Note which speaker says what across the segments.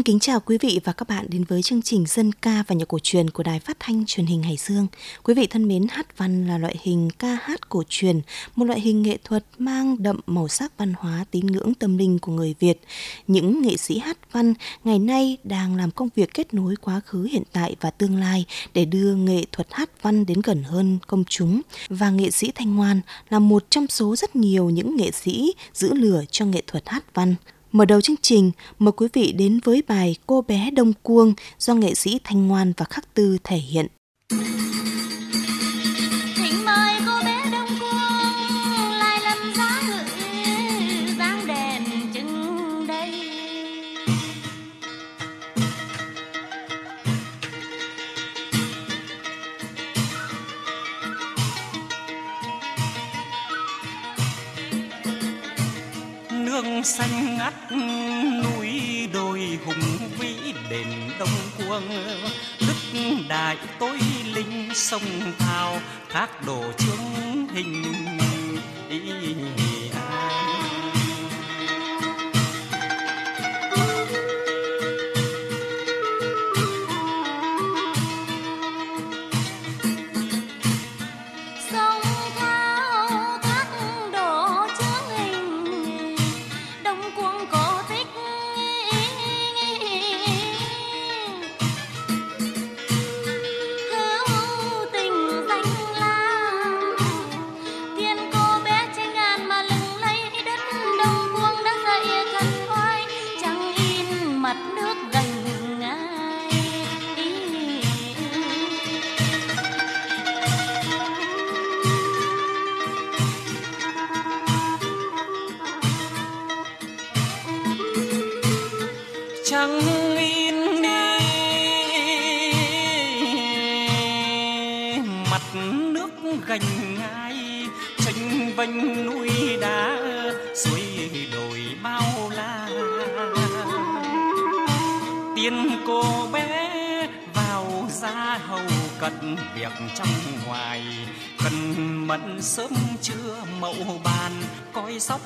Speaker 1: Xin kính chào quý vị và các bạn đến với chương trình dân ca và nhạc cổ truyền của Đài Phát thanh Truyền hình Hải Dương. Quý vị thân mến, hát văn là loại hình ca hát cổ truyền, một loại hình nghệ thuật mang đậm màu sắc văn hóa tín ngưỡng tâm linh của người Việt. Những nghệ sĩ hát văn ngày nay đang làm công việc kết nối quá khứ, hiện tại và tương lai để đưa nghệ thuật hát văn đến gần hơn công chúng. Và nghệ sĩ Thanh Ngoan là một trong số rất nhiều những nghệ sĩ giữ lửa cho nghệ thuật hát văn. Mở đầu chương trình, mời quý vị đến với bài Cô bé Đông Cuông do nghệ sĩ Thanh Ngoan và Khắc Tư thể hiện.
Speaker 2: Xanh ngắt núi đồi hùng vĩ đền đông quân đức đại tối linh sông thao, thác đổ chứng hình sớm trưa mậu bàn coi sóc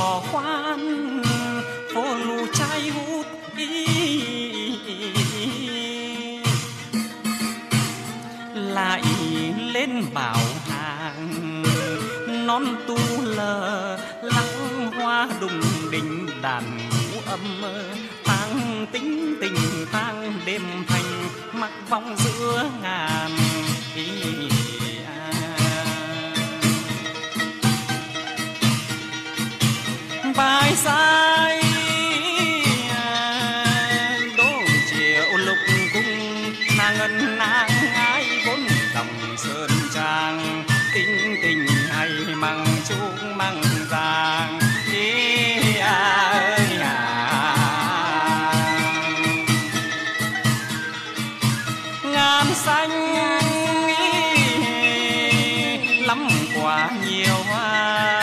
Speaker 2: bỏ khoan, phố lù chai hút ý lại lên bảo hàng, non tu lờ, lăng hoa đùng đỉnh đàn ngũ âm tăng tính tình tăng đêm thành, mặc vòng giữa ngàn ý. sai. Đố chiều lúc cung nàng ngân nàng ai vốn đồng sơn trang. Tình tình hay măng chuông măng vàng. À, à. Xanh lắm quả
Speaker 3: nhiều hoa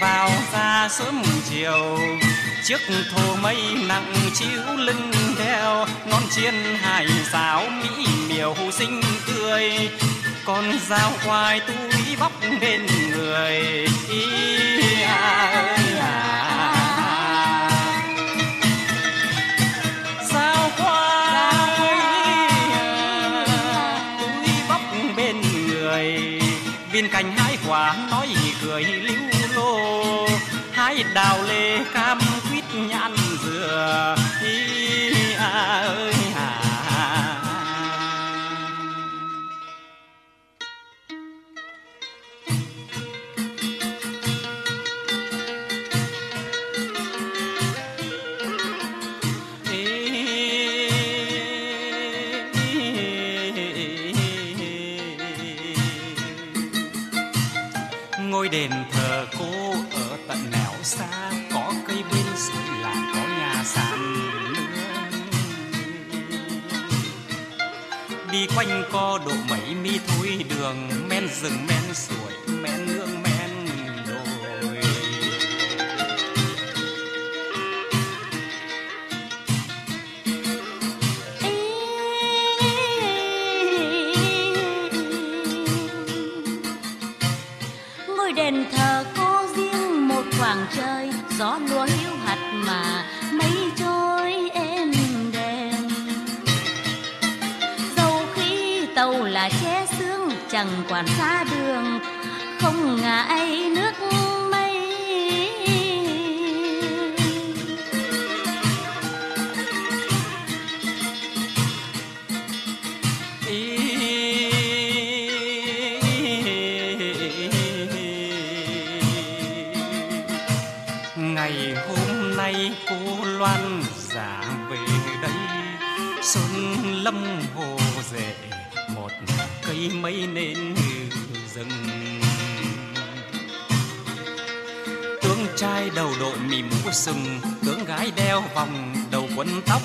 Speaker 3: vào ra sớm chiều. Chiếc thô mây nặng chiếu lưng đeo non chiên hải giáo mỹ miều xinh tươi. Con dao khoai túi bóc bên người, ý à ơi.
Speaker 2: ngôi đền thờ cô ở tận nẻo xa, có cây bên dưới là có nhà sàn đi quanh co độ mấy mi thôi đường, men rừng men suối gió lúa hiu hạt mà mây
Speaker 3: trôi êm đềm. Dầu khi
Speaker 2: tàu là che sương, chẳng
Speaker 3: quản xa đường, không ngại
Speaker 2: đeo vòng đầu quấn tóc.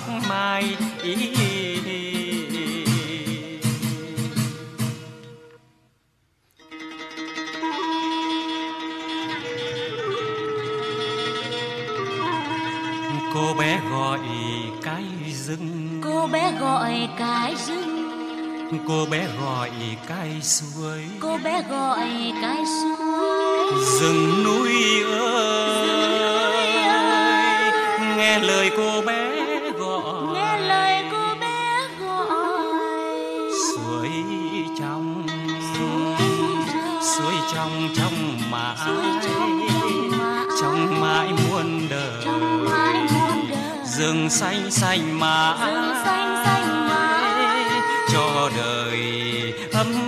Speaker 2: Lời cô bé gọi.
Speaker 3: Nghe lời cô bé gọi.
Speaker 2: Suối trong suối trong. trong mãi. Trong mãi muôn đời.
Speaker 3: Trong mãi muôn đời.
Speaker 2: Rừng xanh xanh mãi.
Speaker 3: Rừng xanh xanh mãi.
Speaker 2: Cho đời ấm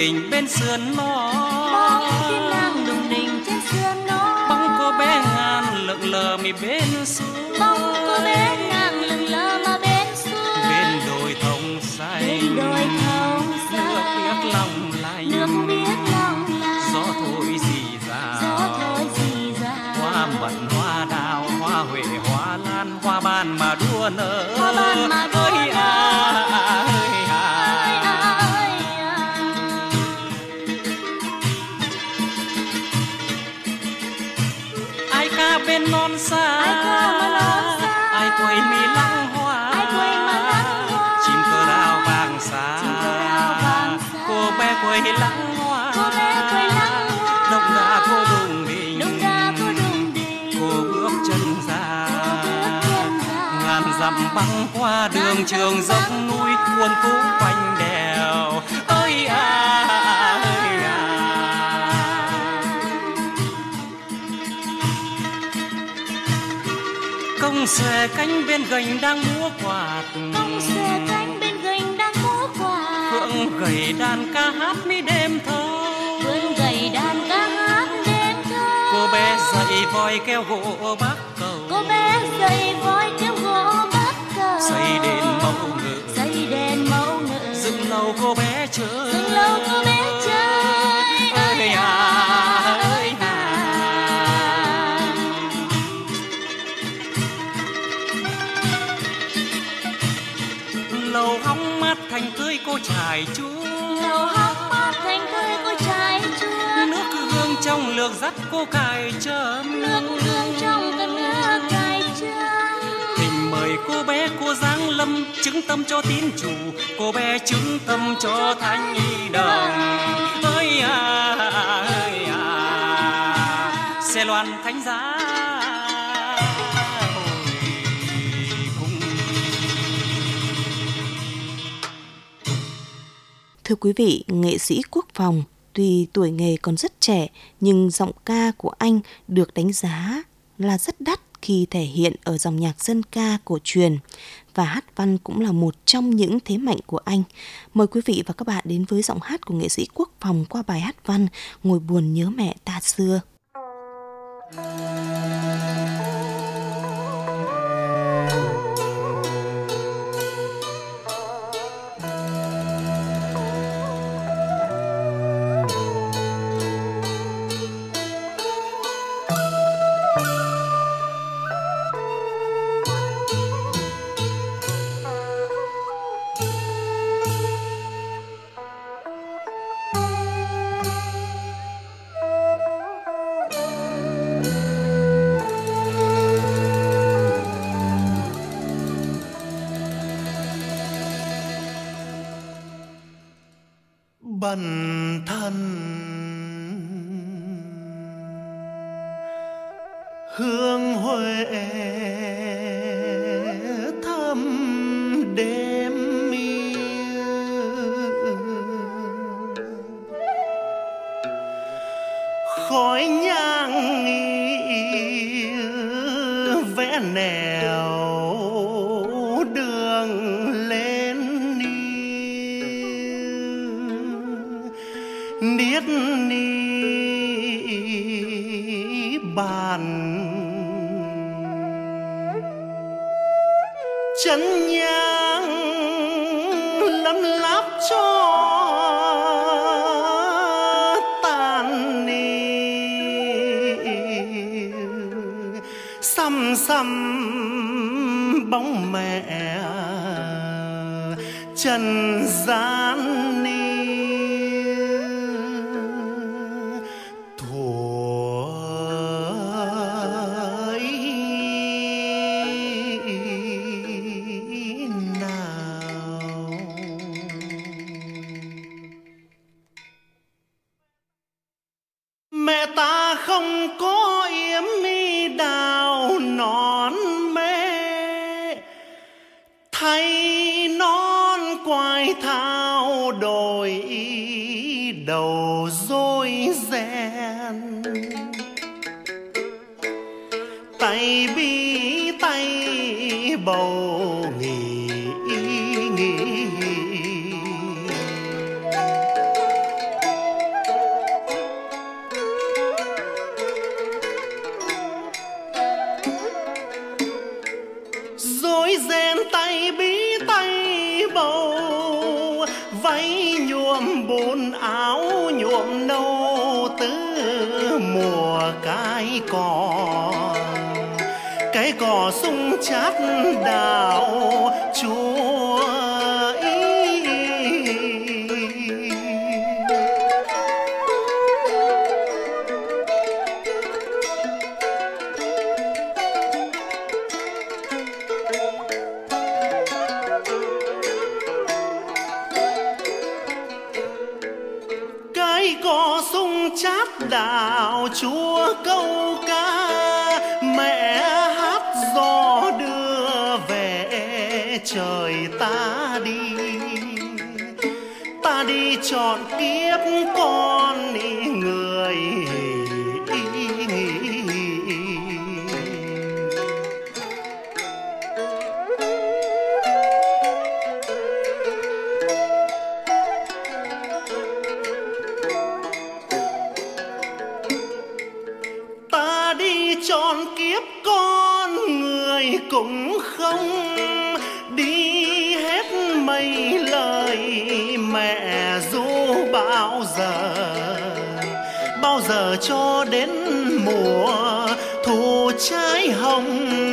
Speaker 2: đình bên sườn nó
Speaker 3: bóng thiên lang đùng đình trên sườn nó
Speaker 2: bóng cô bé ngàn lượn lờ mi bên suối
Speaker 3: bóng cô bé ngang lừng lơ mà bên suối
Speaker 2: bên đồi thông xanh.
Speaker 3: Bên đồi thông
Speaker 2: nước
Speaker 3: xanh.
Speaker 2: biếc long lanh
Speaker 3: nước biếc long lanh
Speaker 2: gió thổi rì rào
Speaker 3: gió thổi rì rào
Speaker 2: hoa mận hoa đào hoa huệ hoa lan hoa ban mà đua nở.
Speaker 3: Hoa ban mà đua
Speaker 2: đường trường dốc núi cuồn cú quanh đèo. Ơi à ơi à công xòe cánh bên gành đang múa quạt.
Speaker 3: Công xòe cánh bên gành đang múa quạt.
Speaker 2: Phượng gầy đàn ca hát mi đêm thâu
Speaker 3: vươn gầy đàn ca hát đêm thơ.
Speaker 2: Cô bé dậy voi keo gỗ bắc cầu.
Speaker 3: Cô bé dậy voi cầu
Speaker 2: xây đền mẫu ngự.
Speaker 3: Xây đèn mẫu ngự.
Speaker 2: Dựng lâu cô bé chơi.
Speaker 3: Dựng lâu cô bé chơi.
Speaker 2: Ơi à ơi à lầu hóng mát thành tươi cô trải chúa
Speaker 3: lầu hóng mát thành tươi cô trai chua
Speaker 2: nước hương trong lược dắt cô cài chớm
Speaker 3: nước hương trong
Speaker 2: thỉnh cô bé cô giáng lâm chứng tâm cho tín chủ cô bé chứng tâm cho thánh y đồng. Ơi à ơi à xe loan thánh giá
Speaker 1: Thưa quý vị, nghệ sĩ quốc phòng tuy tuổi nghề còn rất trẻ nhưng giọng ca của anh được đánh giá là rất đắt khi thể hiện ở dòng nhạc dân ca cổ truyền và hát văn cũng là một trong những thế mạnh của anh. Mời quý vị và các bạn đến với giọng hát của nghệ sĩ quốc phòng qua bài hát văn Ngồi buồn nhớ mẹ ta xưa. Thank you.
Speaker 4: bần thần hương huệ xăm xăm bóng mẹ trần gian sung chát đào. đi chọn kiếp con đi người mùa thu trái hồng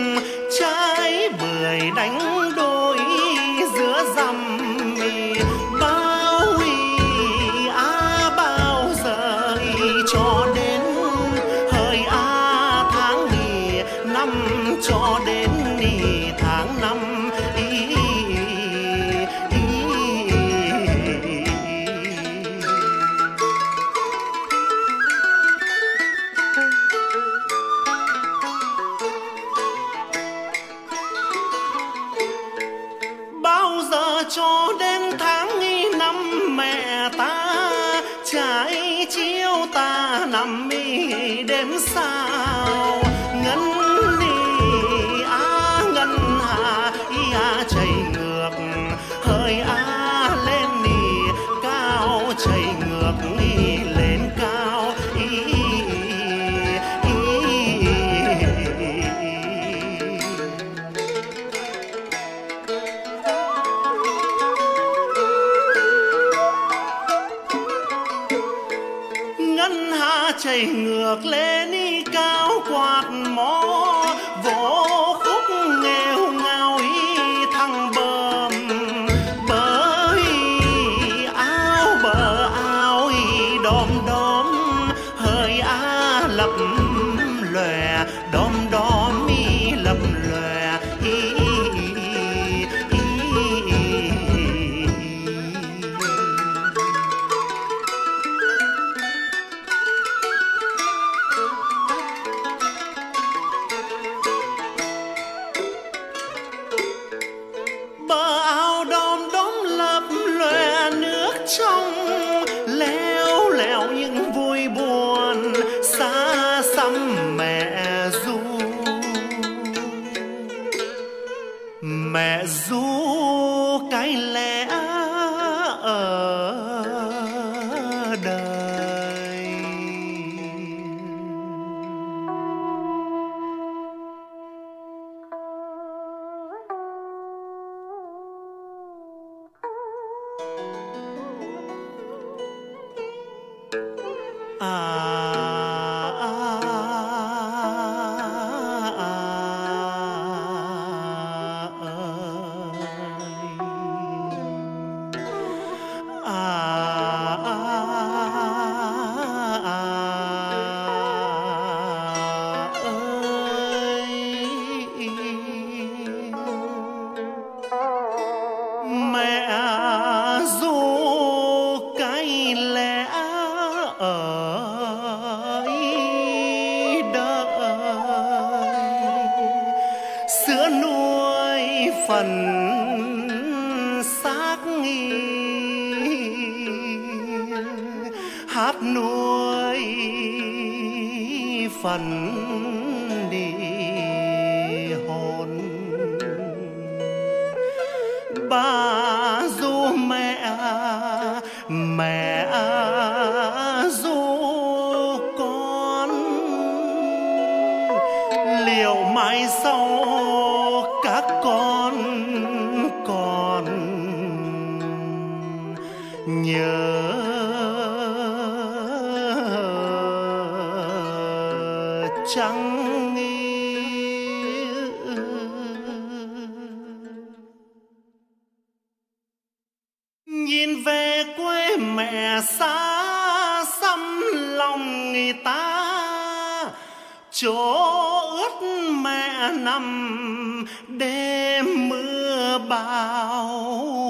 Speaker 4: tháp nuôi phần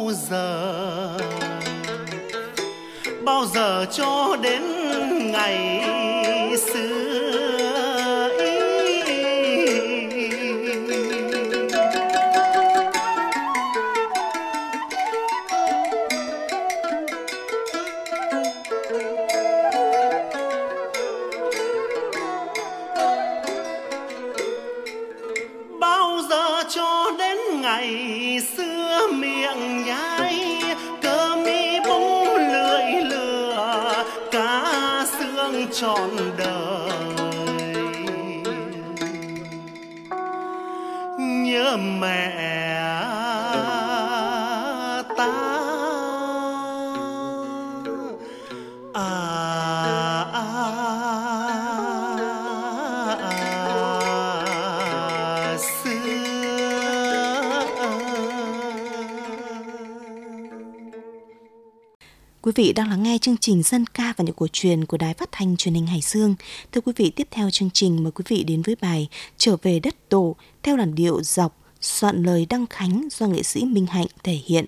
Speaker 4: bao giờ? Bao giờ cho đến ngày
Speaker 5: Quý vị đang lắng nghe chương trình dân ca và những cổ truyền của Đài Phát thanh Truyền hình Hải Dương. Thưa quý vị, tiếp theo chương trình mời quý vị đến với bài Trở về đất tổ theo làn điệu dọc soạn lời Đăng Khánh do nghệ sĩ Minh Hạnh thể hiện.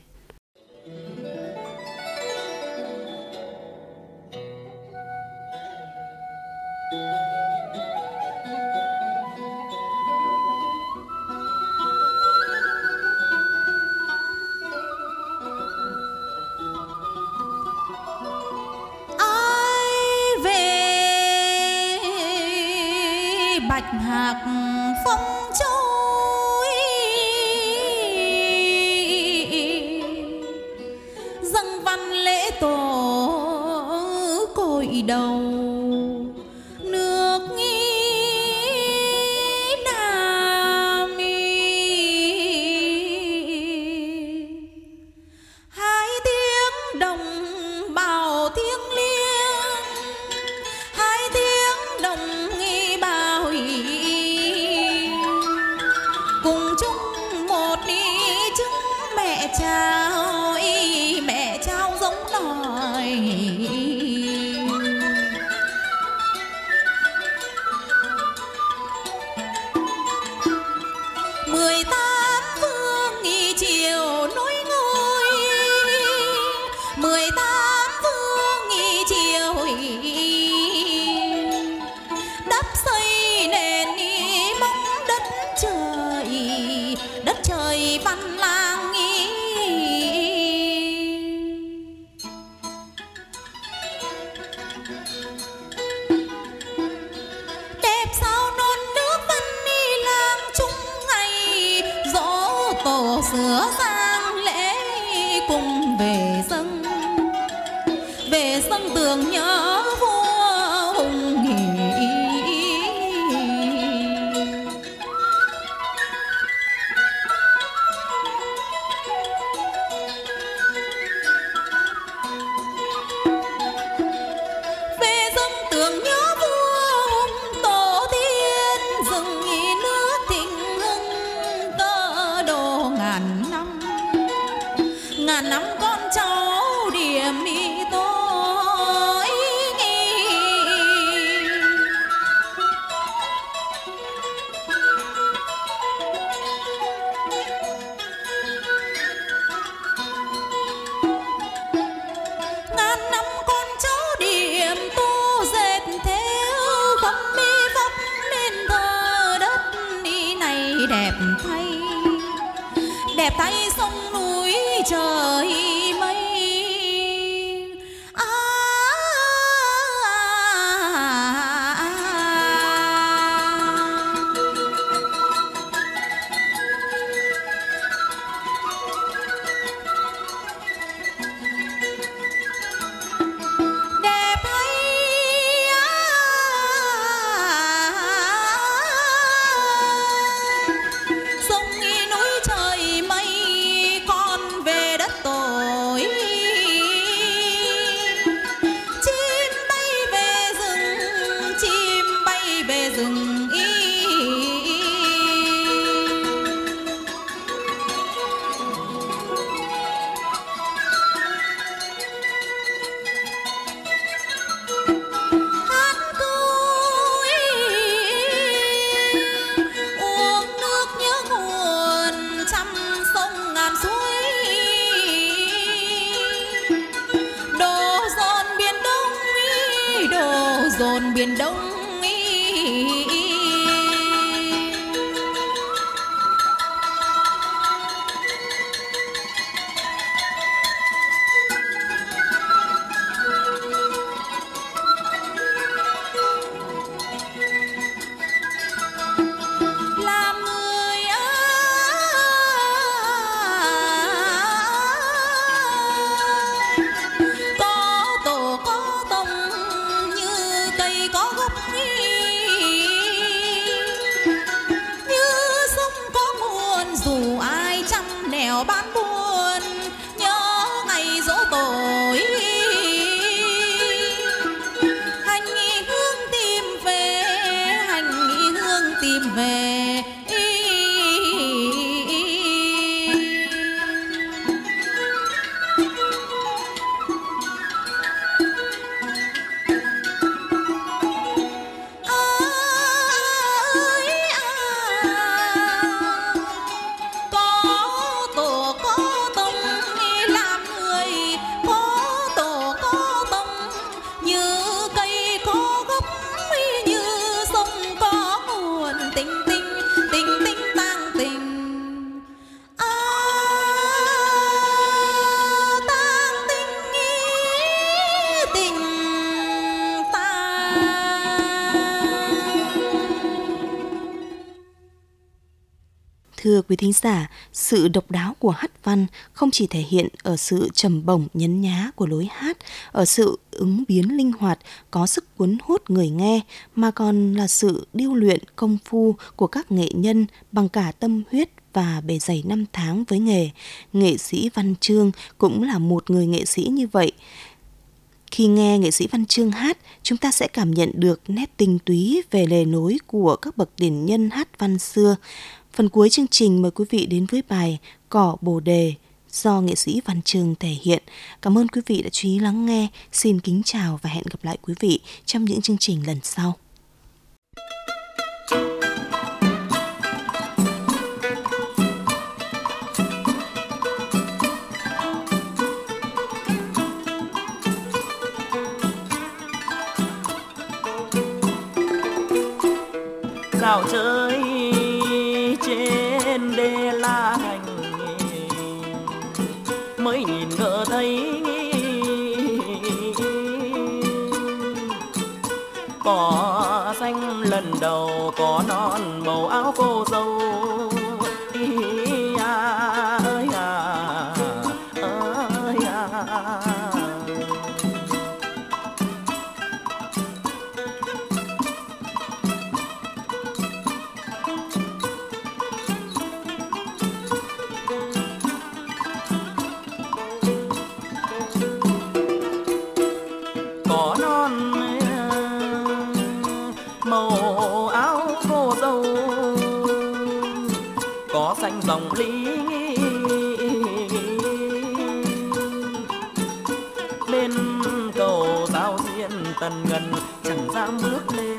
Speaker 5: 色饭。Đẹp thay sông núi trời. Trăm nẻo
Speaker 1: Thưa quý thính giả, sự độc đáo của hát văn không chỉ thể hiện ở sự trầm bổng nhấn nhá của lối hát, ở sự ứng biến linh hoạt, có sức cuốn hút người nghe, mà còn là sự điêu luyện công phu của các nghệ nhân bằng cả tâm huyết và bề dày năm tháng với nghề. Nghệ sĩ Văn trương cũng là một người nghệ sĩ như vậy. Khi nghe nghệ sĩ Văn trương hát, chúng ta sẽ cảm nhận được nét tinh túy về lề nối của các bậc tiền nhân hát văn xưa. Phần cuối chương trình mời quý vị đến với bài Cỏ Bồ Đề do nghệ sĩ Văn Trường thể hiện. Cảm ơn quý vị đã chú ý lắng nghe. Xin kính chào và hẹn gặp lại quý vị trong những chương trình lần sau.
Speaker 4: dạo chơi đầu có non màu áo cô xanh
Speaker 6: dòng lý bên cầu giao diện tần ngần chẳng dám bước lên.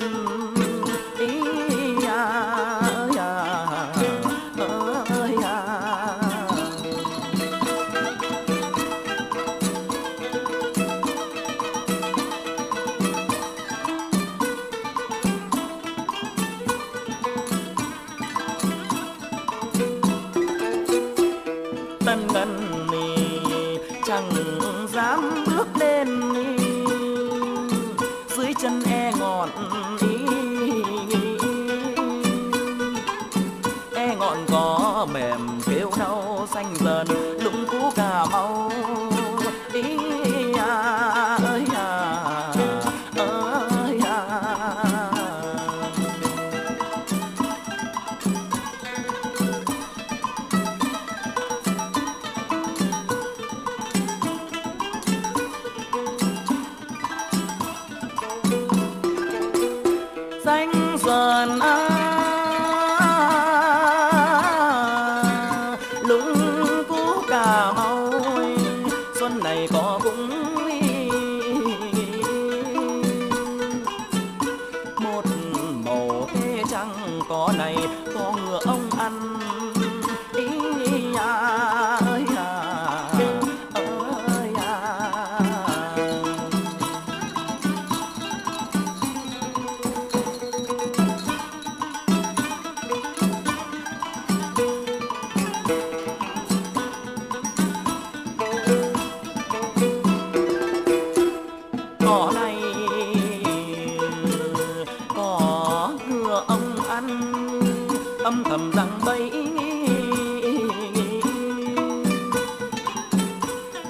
Speaker 6: thầm rằng bấy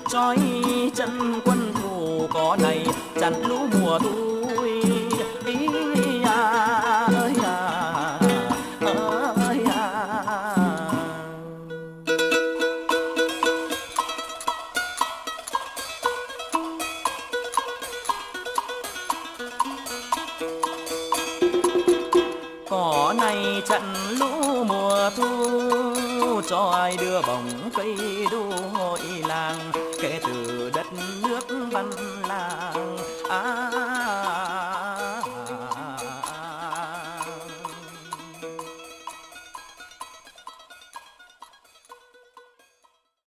Speaker 6: trói chân quân thù có này chặn lũ mùa thu.